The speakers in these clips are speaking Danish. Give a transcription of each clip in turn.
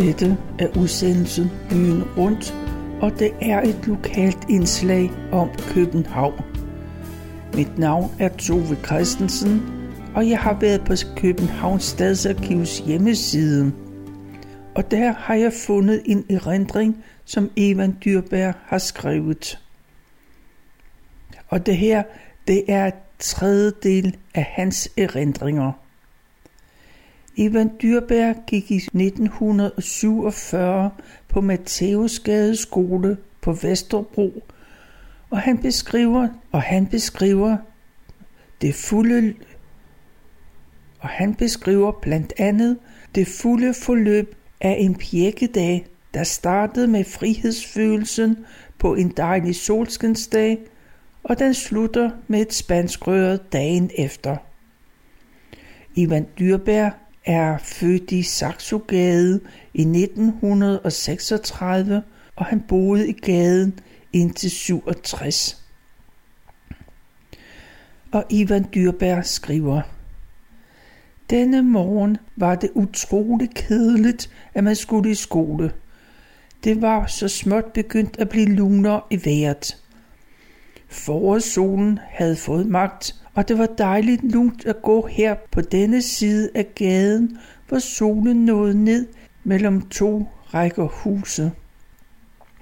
Dette er udsendelsen Byen Rundt, og det er et lokalt indslag om København. Mit navn er Tove Christensen, og jeg har været på Københavns Stadsarkivs hjemmeside. Og der har jeg fundet en erindring, som Evan Dyrberg har skrevet. Og det her, det er tredje del af hans erindringer. Ivan Dyrberg gik i 1947 på Matteusgade skole på Vesterbro, og han beskriver, og han beskriver det fulde og han beskriver blandt andet det fulde forløb af en pjekkedag, der startede med frihedsfølelsen på en dejlig solskinsdag, og den slutter med et spanskrøret dagen efter. Ivan Dyrberg er født i Saxogade i 1936, og han boede i gaden indtil 67. Og Ivan Dyrberg skriver, Denne morgen var det utroligt kedeligt, at man skulle i skole. Det var så småt begyndt at blive lunere i vejret. Forårssolen havde fået magt, og det var dejligt lunt at gå her på denne side af gaden, hvor solen nåede ned mellem to rækker huse.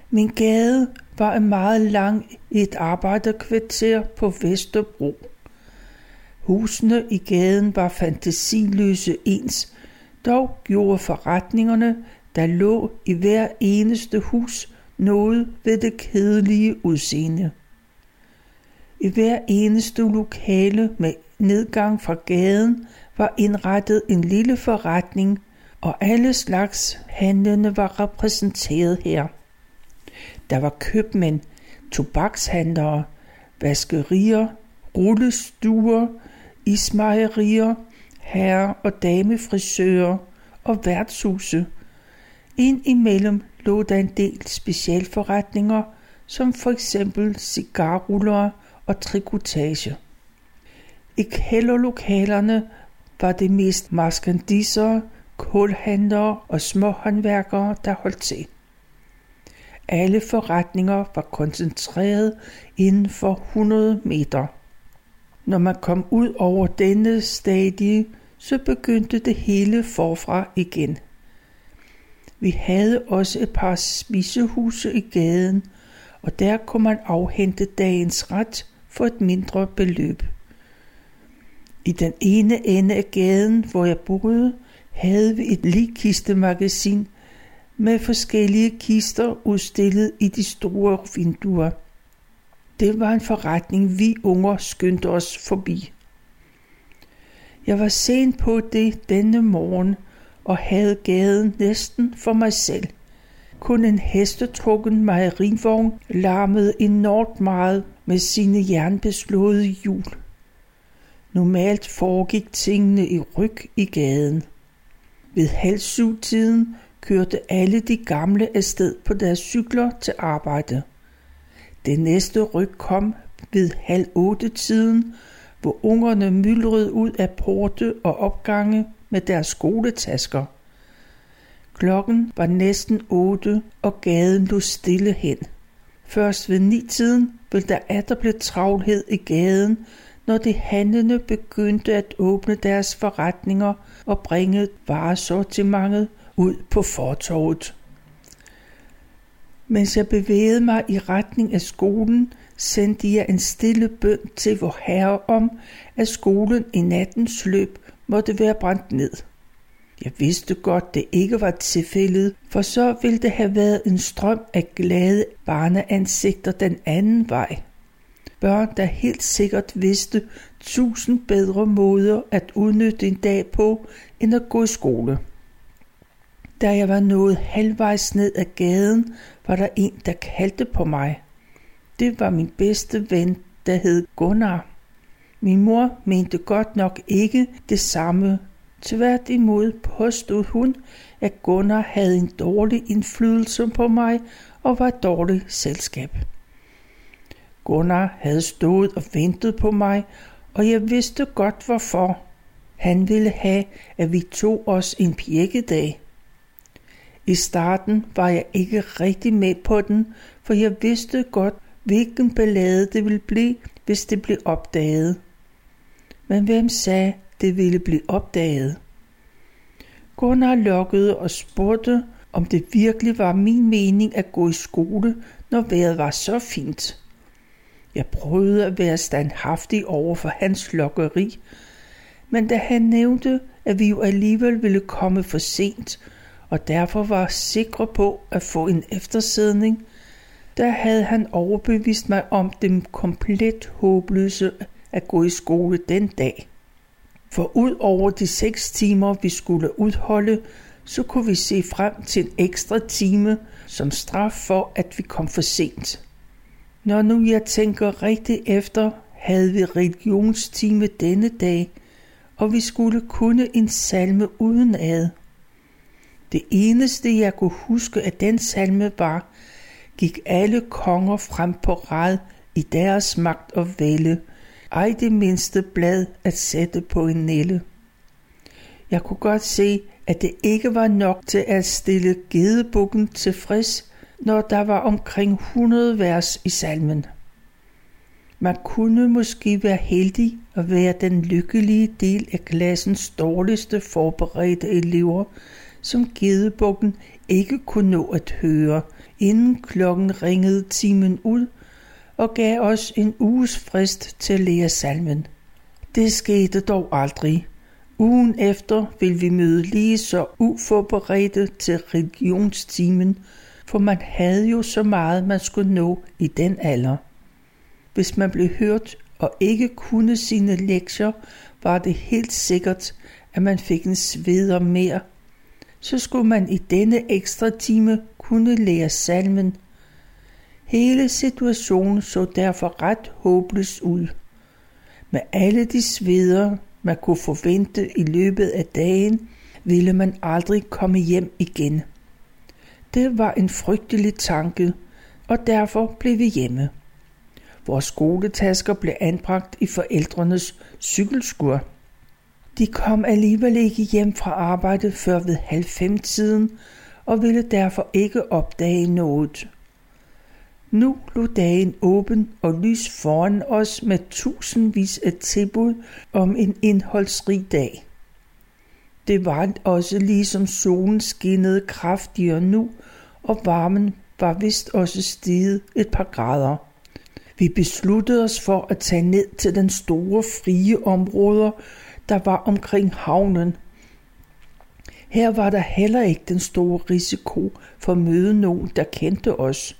Min gade var en meget lang et arbejderkvarter på Vesterbro. Husene i gaden var fantasiløse ens, dog gjorde forretningerne, der lå i hver eneste hus, noget ved det kedelige udseende. I hver eneste lokale med nedgang fra gaden var indrettet en lille forretning, og alle slags handlende var repræsenteret her. Der var købmænd, tobakshandlere, vaskerier, rullestuer, ismejerier, herre- og damefrisører og værtshuse. Ind imellem lå der en del specialforretninger, som for eksempel cigarrullere og trikotage. I kælderlokalerne var det mest maskandiser, kulhandlere og småhåndværkere, der holdt til. Alle forretninger var koncentreret inden for 100 meter. Når man kom ud over denne stadie, så begyndte det hele forfra igen. Vi havde også et par spisehuse i gaden, og der kunne man afhente dagens ret for et mindre beløb. I den ene ende af gaden, hvor jeg boede, havde vi et ligkistemagasin med forskellige kister udstillet i de store vinduer. Det var en forretning, vi unger skyndte os forbi. Jeg var sent på det denne morgen og havde gaden næsten for mig selv. Kun en hestetrukken mejerinvogn larmede enormt meget med sine jernbeslåede hjul. Normalt foregik tingene i ryg i gaden. Ved halv syv tiden kørte alle de gamle afsted på deres cykler til arbejde. Det næste ryg kom ved halv otte tiden, hvor ungerne myldrede ud af porte og opgange med deres skoletasker. Klokken var næsten otte, og gaden lå stille hen. Først ved ni-tiden blev der atter blive travlhed i gaden, når de handlende begyndte at åbne deres forretninger og bringe varesortimentet ud på fortorvet. Mens jeg bevægede mig i retning af skolen, sendte jeg en stille bøn til vor herre om, at skolen i nattens løb måtte være brændt ned. Jeg vidste godt, det ikke var tilfældet, for så ville det have været en strøm af glade barneansigter den anden vej. Børn, der helt sikkert vidste tusind bedre måder at udnytte en dag på, end at gå i skole. Da jeg var nået halvvejs ned ad gaden, var der en, der kaldte på mig. Det var min bedste ven, der hed Gunnar. Min mor mente godt nok ikke det samme. Tværtimod påstod hun, at Gunnar havde en dårlig indflydelse på mig og var et dårligt selskab. Gunnar havde stået og ventet på mig, og jeg vidste godt hvorfor. Han ville have, at vi tog os en pjekkedag. I starten var jeg ikke rigtig med på den, for jeg vidste godt, hvilken ballade det ville blive, hvis det blev opdaget. Men hvem sagde, det ville blive opdaget? Gunnar lukkede og spurgte, om det virkelig var min mening at gå i skole, når vejret var så fint. Jeg prøvede at være standhaftig over for hans lokkeri, men da han nævnte, at vi jo alligevel ville komme for sent, og derfor var sikre på at få en eftersædning, der havde han overbevist mig om det komplet håbløse at gå i skole den dag. For ud over de seks timer, vi skulle udholde, så kunne vi se frem til en ekstra time som straf for, at vi kom for sent. Når nu jeg tænker rigtig efter, havde vi religionstime denne dag, og vi skulle kunne en salme uden ad. Det eneste, jeg kunne huske af den salme var, gik alle konger frem på rad i deres magt og vælde, ej det mindste blad at sætte på en nælle. Jeg kunne godt se, at det ikke var nok til at stille gedebukken tilfreds, når der var omkring 100 vers i salmen. Man kunne måske være heldig at være den lykkelige del af klassens dårligste forberedte elever, som gedebukken ikke kunne nå at høre, inden klokken ringede timen ud og gav os en uges frist til at lære salmen. Det skete dog aldrig. Ugen efter vil vi møde lige så uforberedte til religionstimen, for man havde jo så meget, man skulle nå i den alder. Hvis man blev hørt og ikke kunne sine lektier, var det helt sikkert, at man fik en sveder mere. Så skulle man i denne ekstra time kunne lære salmen. Hele situationen så derfor ret håbløs ud. Med alle de sveder, man kunne forvente i løbet af dagen, ville man aldrig komme hjem igen. Det var en frygtelig tanke, og derfor blev vi hjemme. Vores skoletasker blev anbragt i forældrenes cykelskur. De kom alligevel ikke hjem fra arbejde før ved halv fem tiden, og ville derfor ikke opdage noget. Nu lå dagen åben og lys foran os med tusindvis af tilbud om en indholdsrig dag. Det var også ligesom solen skinnede kraftigere nu, og varmen var vist også steget et par grader. Vi besluttede os for at tage ned til den store frie områder, der var omkring havnen. Her var der heller ikke den store risiko for at møde nogen, der kendte os.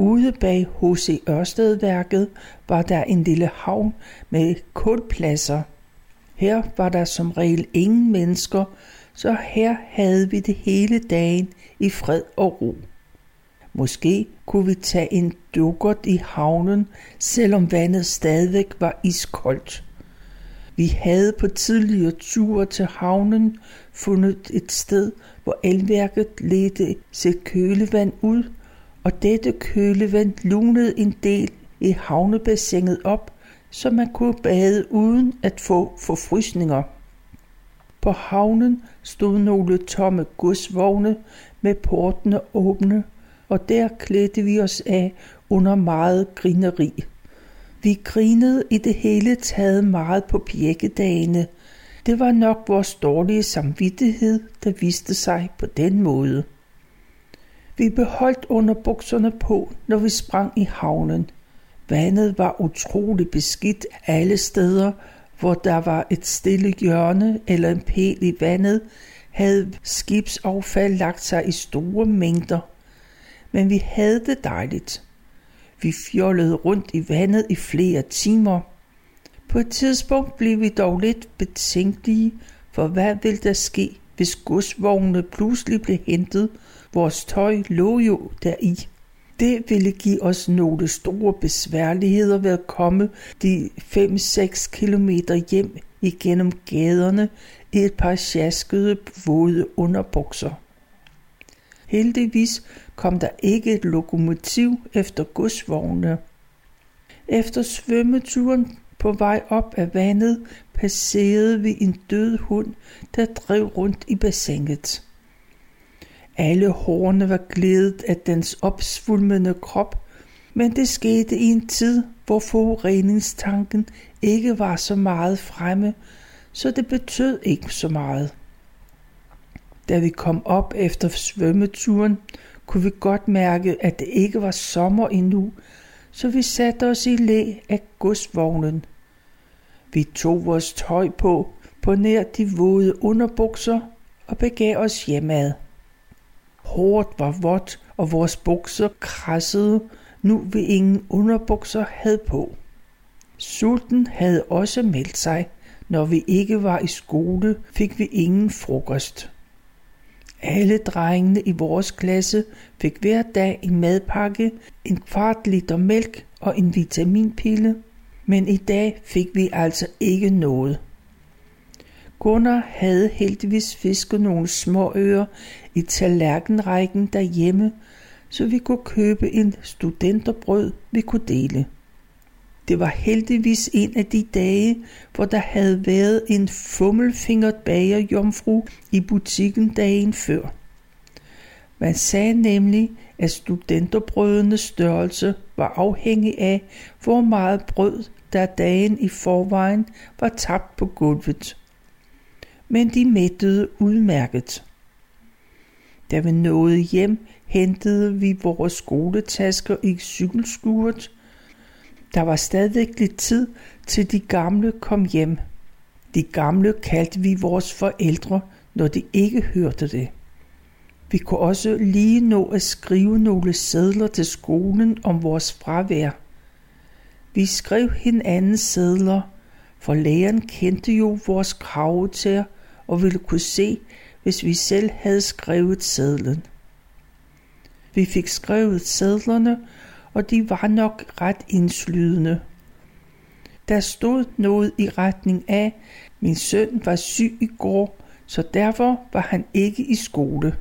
Ude bag H.C. Ørstedværket var der en lille havn med kulpladser. Her var der som regel ingen mennesker, så her havde vi det hele dagen i fred og ro. Måske kunne vi tage en dukkert i havnen, selvom vandet stadigvæk var iskoldt. Vi havde på tidligere ture til havnen fundet et sted, hvor elværket ledte sit kølevand ud, og dette kølevand lunede en del i havnebassinet op, så man kunne bade uden at få forfrysninger. På havnen stod nogle tomme godsvogne med portene åbne, og der klædte vi os af under meget grineri. Vi grinede i det hele taget meget på pjekkedagene. Det var nok vores dårlige samvittighed, der viste sig på den måde. Vi beholdt under bukserne på, når vi sprang i havnen. Vandet var utrolig beskidt alle steder, hvor der var et stille hjørne eller en pæl i vandet, havde skibsaffald lagt sig i store mængder. Men vi havde det dejligt. Vi fjollede rundt i vandet i flere timer. På et tidspunkt blev vi dog lidt betænkelige, for hvad ville der ske, hvis godsvognene pludselig blev hentet? Vores tøj lå jo deri. Det ville give os nogle store besværligheder ved at komme de 5-6 kilometer hjem igennem gaderne i et par sjaskede våde underbukser. Heldigvis kom der ikke et lokomotiv efter godsvogne. Efter svømmeturen på vej op af vandet passerede vi en død hund, der drev rundt i bassinet. Alle hårene var glædet af dens opsvulmende krop, men det skete i en tid, hvor forureningstanken ikke var så meget fremme, så det betød ikke så meget. Da vi kom op efter svømmeturen, kunne vi godt mærke, at det ikke var sommer endnu, så vi satte os i læ af godsvognen. Vi tog vores tøj på, på nær de våde underbukser og begav os hjemad. Hårdt var vådt, og vores bukser krassede, nu vi ingen underbukser havde på. Sulten havde også meldt sig. Når vi ikke var i skole, fik vi ingen frokost. Alle drengene i vores klasse fik hver dag en madpakke, en kvart liter mælk og en vitaminpille, men i dag fik vi altså ikke noget. Gunnar havde heldigvis fisket nogle små ører i tallerkenrækken derhjemme, så vi kunne købe en studenterbrød, vi kunne dele. Det var heldigvis en af de dage, hvor der havde været en fummelfingret bagerjomfru i butikken dagen før. Man sagde nemlig, at studenterbrødenes størrelse var afhængig af, hvor meget brød der dagen i forvejen var tabt på gulvet. Men de mættede udmærket. Da vi nåede hjem, hentede vi vores skoletasker i cykelskuret. Der var stadig lidt tid, til de gamle kom hjem. De gamle kaldte vi vores forældre, når de ikke hørte det. Vi kunne også lige nå at skrive nogle sædler til skolen om vores fravær. Vi skrev hinanden sædler, for læreren kendte jo vores krav til og ville kunne se, hvis vi selv havde skrevet sædlen. Vi fik skrevet sædlerne, og de var nok ret indslydende. Der stod noget i retning af, min søn var syg i går, så derfor var han ikke i skole.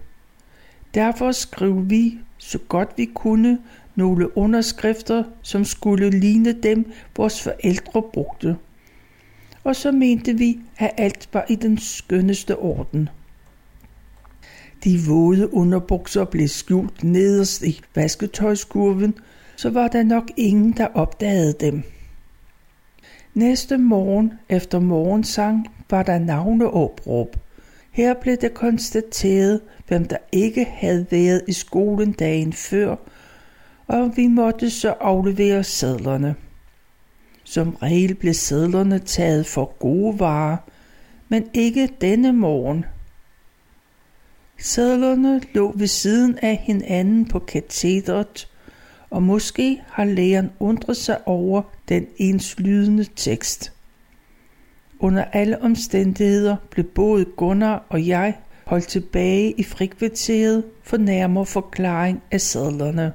Derfor skrev vi, så godt vi kunne, nogle underskrifter, som skulle ligne dem, vores forældre brugte. Og så mente vi, at alt var i den skønneste orden. De våde underbukser blev skjult nederst i vasketøjskurven, så var der nok ingen, der opdagede dem. Næste morgen efter morgensang var der navneopråb. Her blev det konstateret, hvem der ikke havde været i skolen dagen før, og vi måtte så aflevere sædlerne. Som regel blev sædlerne taget for gode varer, men ikke denne morgen – Sædlerne lå ved siden af hinanden på katedret, og måske har lægeren undret sig over den enslydende tekst. Under alle omstændigheder blev både Gunnar og jeg holdt tilbage i frikvarteret for nærmere forklaring af sædlerne.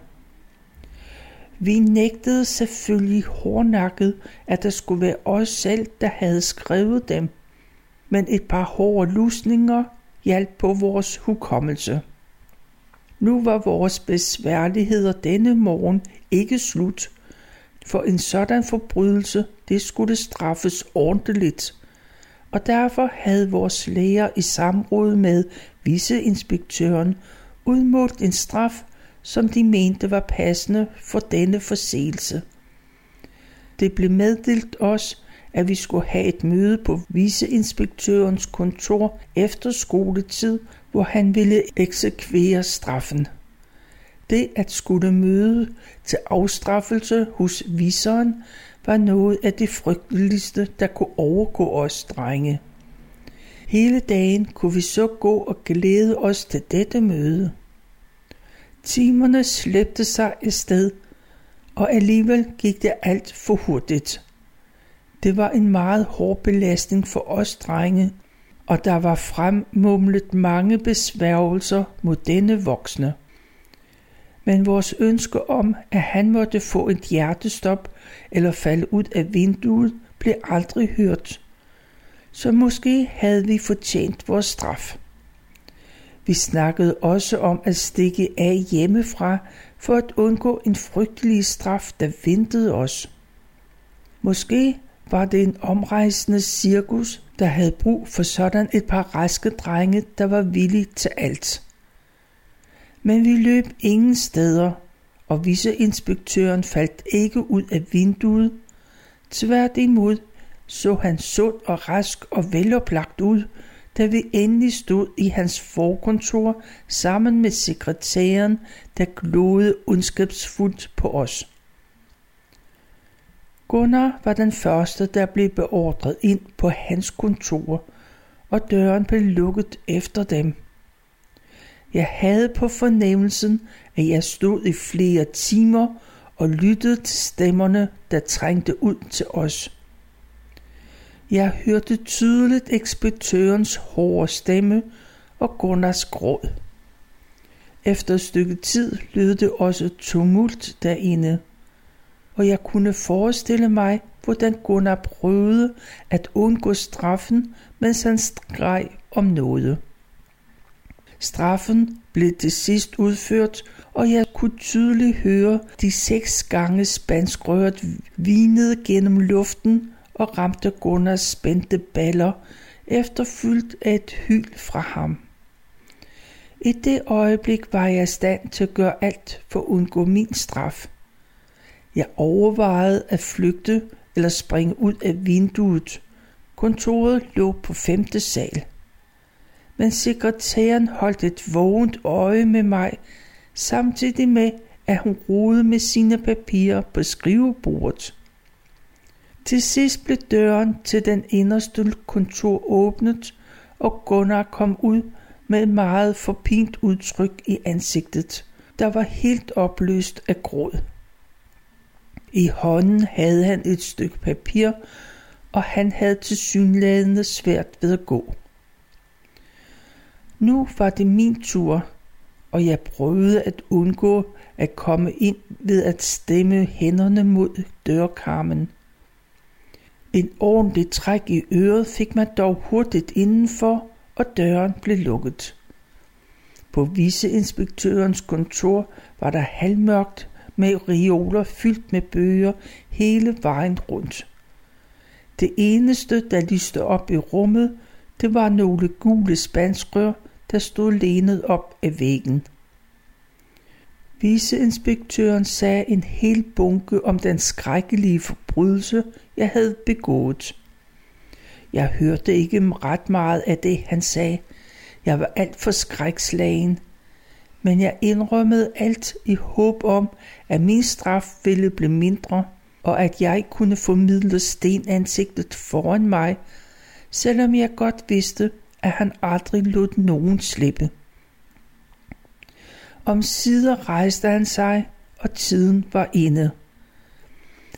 Vi nægtede selvfølgelig hårdnakket, at der skulle være os selv, der havde skrevet dem, men et par hårde lusninger hjalp på vores hukommelse. Nu var vores besværligheder denne morgen ikke slut, for en sådan forbrydelse, det skulle straffes ordentligt. Og derfor havde vores læger i samråd med viceinspektøren udmålt en straf, som de mente var passende for denne forseelse. Det blev meddelt os, at vi skulle have et møde på viceinspektørens kontor efter skoletid, hvor han ville eksekvere straffen. Det at skulle møde til afstraffelse hos viseren var noget af det frygteligste, der kunne overgå os drenge. Hele dagen kunne vi så gå og glæde os til dette møde. Timerne slæbte sig afsted, sted, og alligevel gik det alt for hurtigt. Det var en meget hård belastning for os drenge, og der var fremmumlet mange besværgelser mod denne voksne. Men vores ønske om, at han måtte få et hjertestop eller falde ud af vinduet, blev aldrig hørt. Så måske havde vi fortjent vores straf. Vi snakkede også om at stikke af hjemmefra for at undgå en frygtelig straf, der ventede os. Måske var det en omrejsende cirkus, der havde brug for sådan et par raske drenge, der var villige til alt. Men vi løb ingen steder, og viceinspektøren faldt ikke ud af vinduet. Tværtimod så han sund og rask og veloplagt ud, da vi endelig stod i hans forkontor sammen med sekretæren, der glodede ondskabsfuldt på os. Gunnar var den første, der blev beordret ind på hans kontor, og døren blev lukket efter dem. Jeg havde på fornemmelsen, at jeg stod i flere timer og lyttede til stemmerne, der trængte ud til os. Jeg hørte tydeligt ekspeditørens hårde stemme og Gunnars gråd. Efter et stykke tid lød det også tumult derinde, og jeg kunne forestille mig, hvordan Gunnar prøvede at undgå straffen, mens han skreg om noget. Straffen blev til sidst udført, og jeg kunne tydeligt høre de seks gange spanskrøret vinede gennem luften og ramte Gunnars spændte baller, efterfyldt af et hyl fra ham. I det øjeblik var jeg i stand til at gøre alt for at undgå min straf. Jeg overvejede at flygte eller springe ud af vinduet. Kontoret lå på femte sal. Men sekretæren holdt et vågent øje med mig, samtidig med, at hun rode med sine papirer på skrivebordet. Til sidst blev døren til den inderste kontor åbnet, og Gunnar kom ud med et meget forpint udtryk i ansigtet, der var helt opløst af gråd. I hånden havde han et stykke papir, og han havde til synlædende svært ved at gå. Nu var det min tur, og jeg prøvede at undgå at komme ind ved at stemme hænderne mod dørkarmen. En ordentlig træk i øret fik man dog hurtigt indenfor, og døren blev lukket. På viceinspektørens kontor var der halvmørkt med reoler fyldt med bøger hele vejen rundt. Det eneste, der lyste op i rummet, det var nogle gule spanskrør, der stod lænet op af væggen. Viceinspektøren sagde en hel bunke om den skrækkelige forbrydelse, jeg havde begået. Jeg hørte ikke ret meget af det, han sagde. Jeg var alt for skrækslagen. Men jeg indrømmede alt i håb om, at min straf ville blive mindre, og at jeg kunne formidle stenansigtet foran mig, selvom jeg godt vidste, at han aldrig lod nogen slippe. Om sider rejste han sig, og tiden var inde.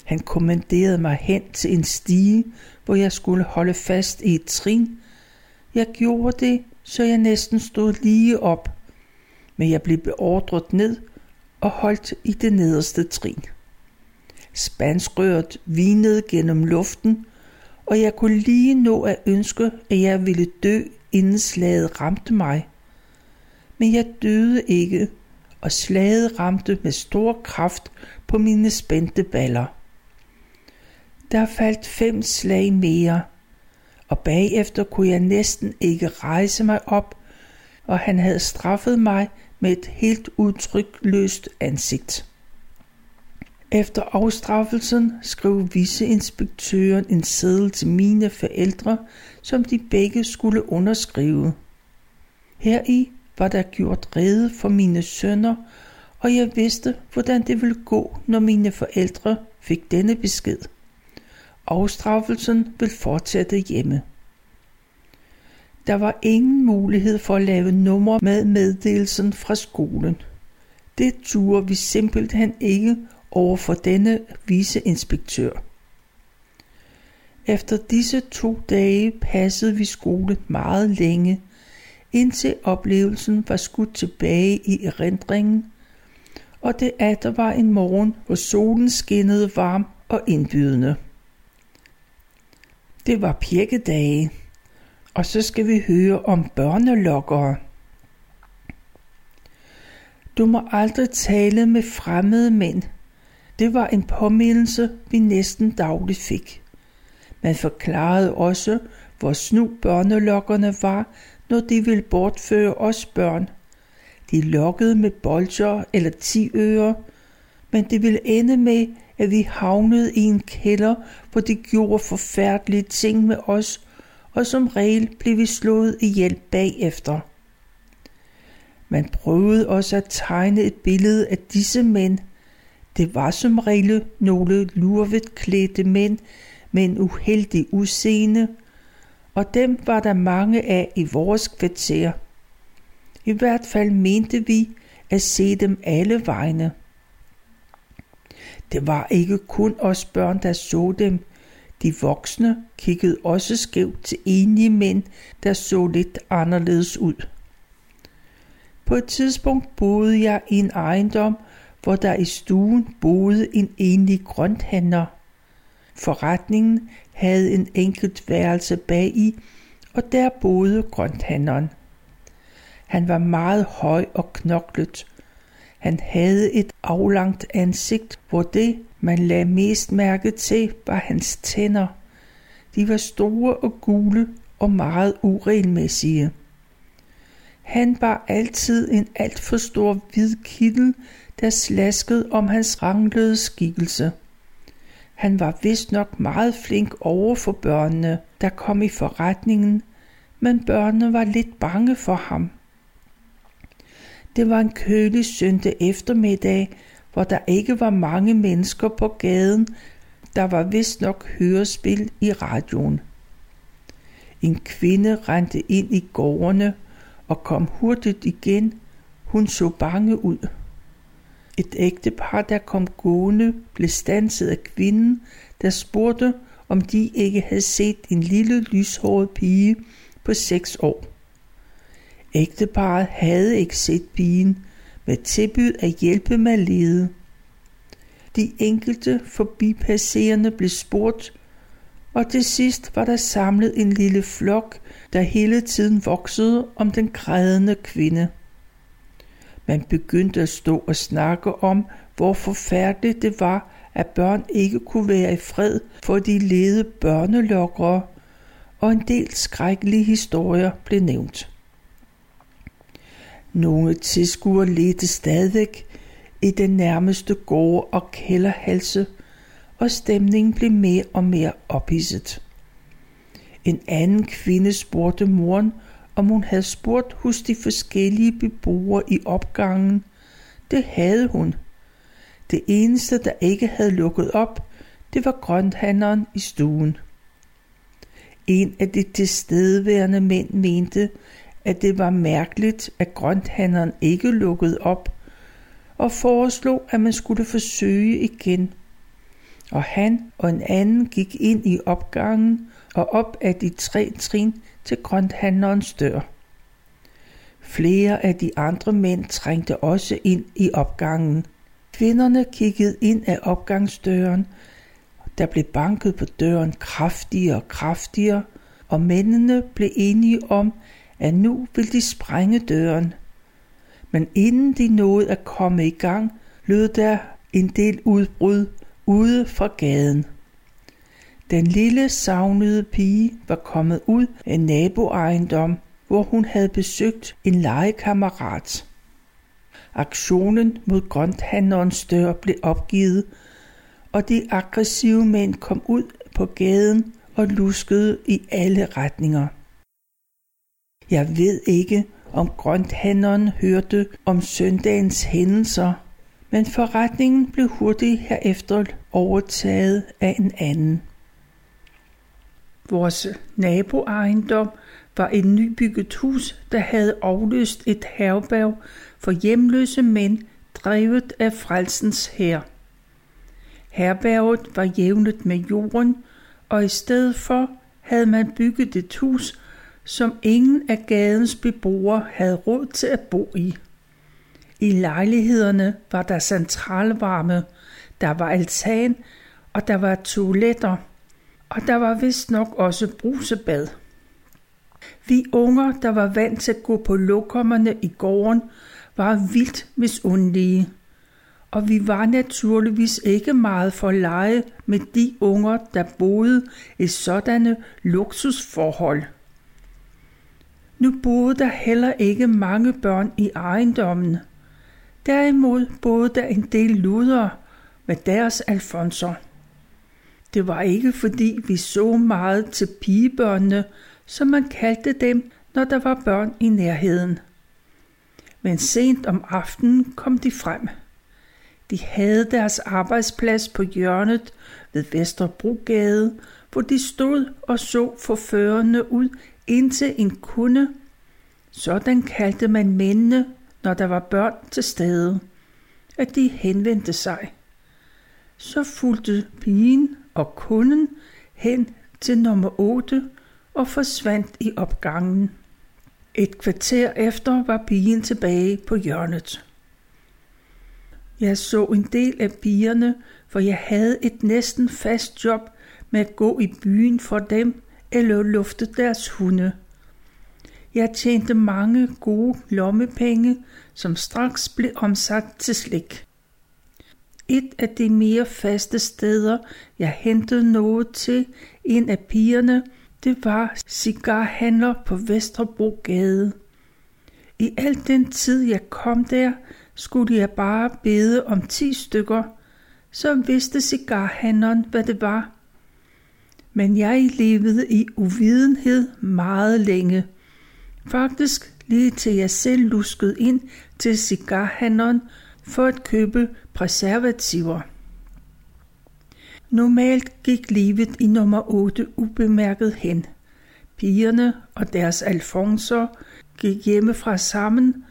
Han kommanderede mig hen til en stige, hvor jeg skulle holde fast i et trin. Jeg gjorde det, så jeg næsten stod lige op, men jeg blev beordret ned og holdt i det nederste trin. Spanskrøret vinede gennem luften, og jeg kunne lige nå at ønske, at jeg ville dø, inden slaget ramte mig. Men jeg døde ikke, og slaget ramte med stor kraft på mine spændte baller. Der faldt fem slag mere, og bagefter kunne jeg næsten ikke rejse mig op, og han havde straffet mig med et helt udtrykløst ansigt. Efter afstraffelsen skrev viceinspektøren en seddel til mine forældre, som de begge skulle underskrive. Heri var der gjort rede for mine sønner, og jeg vidste, hvordan det ville gå, når mine forældre fik denne besked. Afstraffelsen vil fortsætte hjemme. Der var ingen mulighed for at lave nummer med meddelelsen fra skolen. Det turde vi simpelthen ikke over for denne viceinspektør. Efter disse to dage passede vi skole meget længe, indtil oplevelsen var skudt tilbage i erindringen, og det atter var en morgen, hvor solen skinnede varm og indbydende. Det var pirkedage, og så skal vi høre om børnelokkere. Du må aldrig tale med fremmede mænd. Det var en påmindelse, vi næsten dagligt fik. Man forklarede også, hvor snu børnelokkerne var, når de ville bortføre os børn. De lokkede med bolcher eller ti øre, men det ville ende med, at vi havnede i en kælder, hvor de gjorde forfærdelige ting med os, og som regel blev vi slået ihjel bagefter. Man prøvede også at tegne et billede af disse mænd. Det var som regel nogle lurvet klædte mænd med en uheldig udseende, og dem var der mange af i vores kvarter. I hvert fald mente vi at se dem alle vegne. Det var ikke kun os børn, der så dem. De voksne kiggede også skævt til enige mænd, der så lidt anderledes ud. På et tidspunkt boede jeg i en ejendom, hvor der i stuen boede en enlig grønthandler. Forretningen havde en enkelt værelse bag i, og der boede grønthandleren. Han var meget høj og knoklet. Han havde et aflangt ansigt, hvor det, man lagde mest mærke til, var hans tænder. De var store og gule og meget uregelmæssige. Han bar altid en alt for stor hvid kittel, der slaskede om hans ranglede skikkelse. Han var vist nok meget flink over for børnene, der kom i forretningen, men børnene var lidt bange for ham. Det var en kølig søndag eftermiddag, hvor der ikke var mange mennesker på gaden. Der var vist nok hørespil i radioen. En kvinde rendte ind i gårdene og kom hurtigt igen. Hun så bange ud. Et ægtepar, der kom gående, blev stanset af kvinden, der spurgte, om de ikke havde set en lille lyshåret pige på seks år. Ægteparet havde ikke set pigen, med tilbud at hjælpe med lede. De enkelte forbipasserende blev spurgt, og til sidst var der samlet en lille flok, der hele tiden voksede om den grædende kvinde. Man begyndte at stå og snakke om, hvor forfærdeligt det var, at børn ikke kunne være i fred, for de lede børnelokkere, og en del skrækkelige historier blev nævnt. Nogle tilskuere ledte stadigvæk i den nærmeste gårde og kælderhalse, og stemningen blev mere og mere ophidset. En anden kvinde spurgte moren, om hun havde spurgt hos de forskellige beboere i opgangen. Det havde hun. Det eneste, der ikke havde lukket op, det var grønthandleren i stuen. En af de tilstedeværende mænd mente, at det var mærkeligt, at grønthandleren ikke lukkede op, og foreslog, at man skulle forsøge igen. Og han og en anden gik ind i opgangen og op ad de tre trin til grønthandlerens dør. Flere af de andre mænd trængte også ind i opgangen. Kvinderne kiggede ind af opgangsdøren. Der blev banket på døren kraftigere og kraftigere, og mændene blev enige om, at nu vil de sprænge døren. Men inden de nåede at komme i gang, lød der en del udbrud ude fra gaden. Den lille savnede pige var kommet ud af naboejendom, hvor hun havde besøgt en legekammerat. Aktionen mod grønthandlerens dør blev opgivet, og de aggressive mænd kom ud på gaden og luskede i alle retninger. Jeg ved ikke, om grønthandleren hørte om søndagens hændelser, men forretningen blev hurtigt herefter overtaget af en anden. Vores naboejendom var et nybygget hus, der havde afløst et herberg for hjemløse mænd, drevet af frelsens hær. Herberget var jævnet med jorden, og i stedet for havde man bygget et hus, som ingen af gadens beboere havde råd til at bo i. I lejlighederne var der centralvarme, der var altan, og der var toiletter, og der var vist nok også brusebad. Vi unger, der var vant til at gå på lokommerne i gården, var vildt misundelige. Og vi var naturligvis ikke meget for lege med de unger, der boede i sådanne luksusforhold. Nu boede der heller ikke mange børn i ejendommen. Derimod boede der en del luder med deres alfonser. Det var ikke fordi vi så meget til pigebørnene, som man kaldte dem, når der var børn i nærheden. Men sent om aftenen kom de frem. De havde deres arbejdsplads på hjørnet ved Vesterbrogade, hvor de stod og så forførende ud indtil en kunde. Sådan kaldte man mændene, når der var børn til stede, at de henvendte sig. Så fulgte pigen og kunden hen til nummer 8 og forsvandt i opgangen. Et kvarter efter var pigen tilbage på hjørnet. Jeg så en del af pigerne, for jeg havde et næsten fast job med at gå i byen for dem eller luftet deres hunde. Jeg tjente mange gode lommepenge, som straks blev omsat til slik. Et af de mere faste steder, jeg hentede noget til en af pigerne, det var cigarhandler på Vesterbro Gade. I al den tid jeg kom der, skulle jeg bare bede om 10 stykker, så vidste cigarhandleren, hvad det var. Men jeg levede i uvidenhed meget længe. Faktisk lige til jeg selv luskede ind til cigarhandleren for at købe preservativer. Normalt gik livet i nummer 8 ubemærket hen. Pigerne og deres alfonser gik hjemmefra sammen.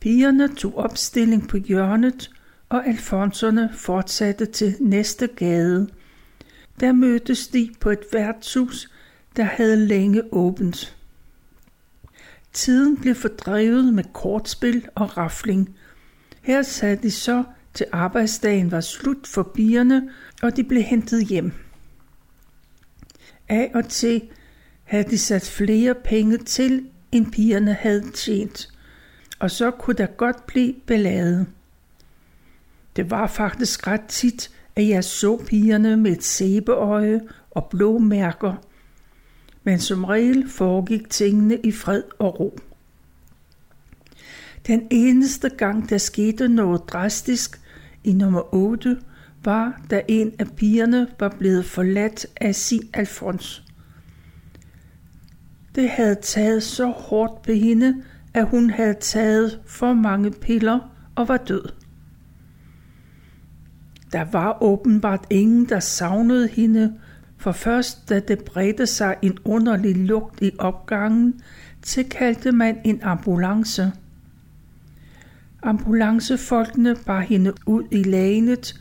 Pigerne tog opstilling på hjørnet, og alfonserne fortsatte til næste gade. Der mødtes de på et værtshus, der havde længe åbent. Tiden blev fordrevet med kortspil og rafling. Her sad de så til arbejdsdagen var slut for bierne, og de blev hentet hjem. Af og til havde de sat flere penge til, end pigerne havde tjent, og så kunne der godt blive beladet. Det var faktisk ret tit, at jeg så pigerne med et sæbeøje og blå mærker, men som regel foregik tingene i fred og ro. Den eneste gang, der skete noget drastisk i nummer 8, var, da en af pigerne var blevet forladt af sin Alfons. Det havde taget så hårdt på hende, at hun havde taget for mange piller og var død. Der var åbenbart ingen, der savnede hende, for først da det bredte sig en underlig lugt i opgangen, tilkaldte man en ambulance. Ambulancefolkene bar hende ud i lagenet.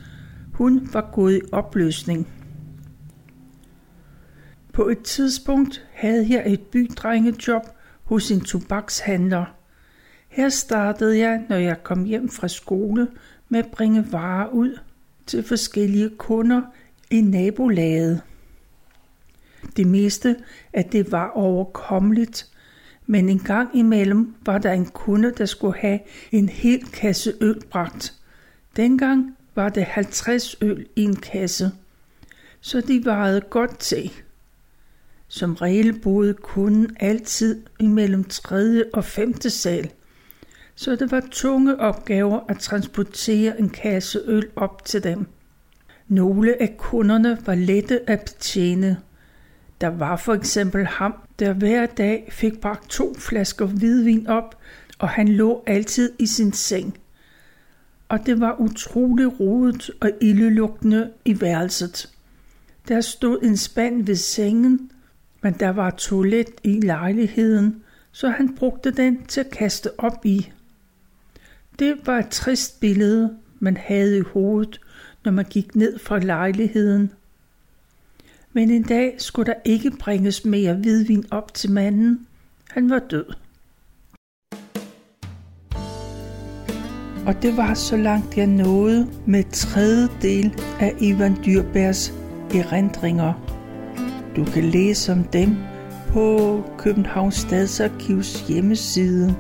Hun var gået i opløsning. På et tidspunkt havde jeg et bydrengejob hos en tobakshandler. Her startede jeg, når jeg kom hjem fra skole, med at bringe varer ud til forskellige kunder i nabolaget. Det meste af det var overkommeligt, men en gang imellem var der en kunde, der skulle have en hel kasse øl bragt. Dengang var det 50 øl i en kasse, så de varede godt til. Som regel boede kunden altid imellem 3. og 5. sal, så det var tunge opgaver at transportere en kasse øl op til dem. Nogle af kunderne var lette at betjene. Der var for eksempel ham, der hver dag fik bragt to flasker hvidvin op, og han lå altid i sin seng. Og det var utrolig rodet og ildelugtende i værelset. Der stod en spand ved sengen, men der var toilet i lejligheden, så han brugte den til at kaste op i. Det var et trist billede, man havde i hovedet, når man gik ned fra lejligheden. Men en dag skulle der ikke bringes mere hvidvin op til manden. Han var død. Og det var så langt jeg nåede med tredje del af Ivan Dyrbærs erindringer. Du kan læse om dem på Københavns Stadsarkivs hjemmeside.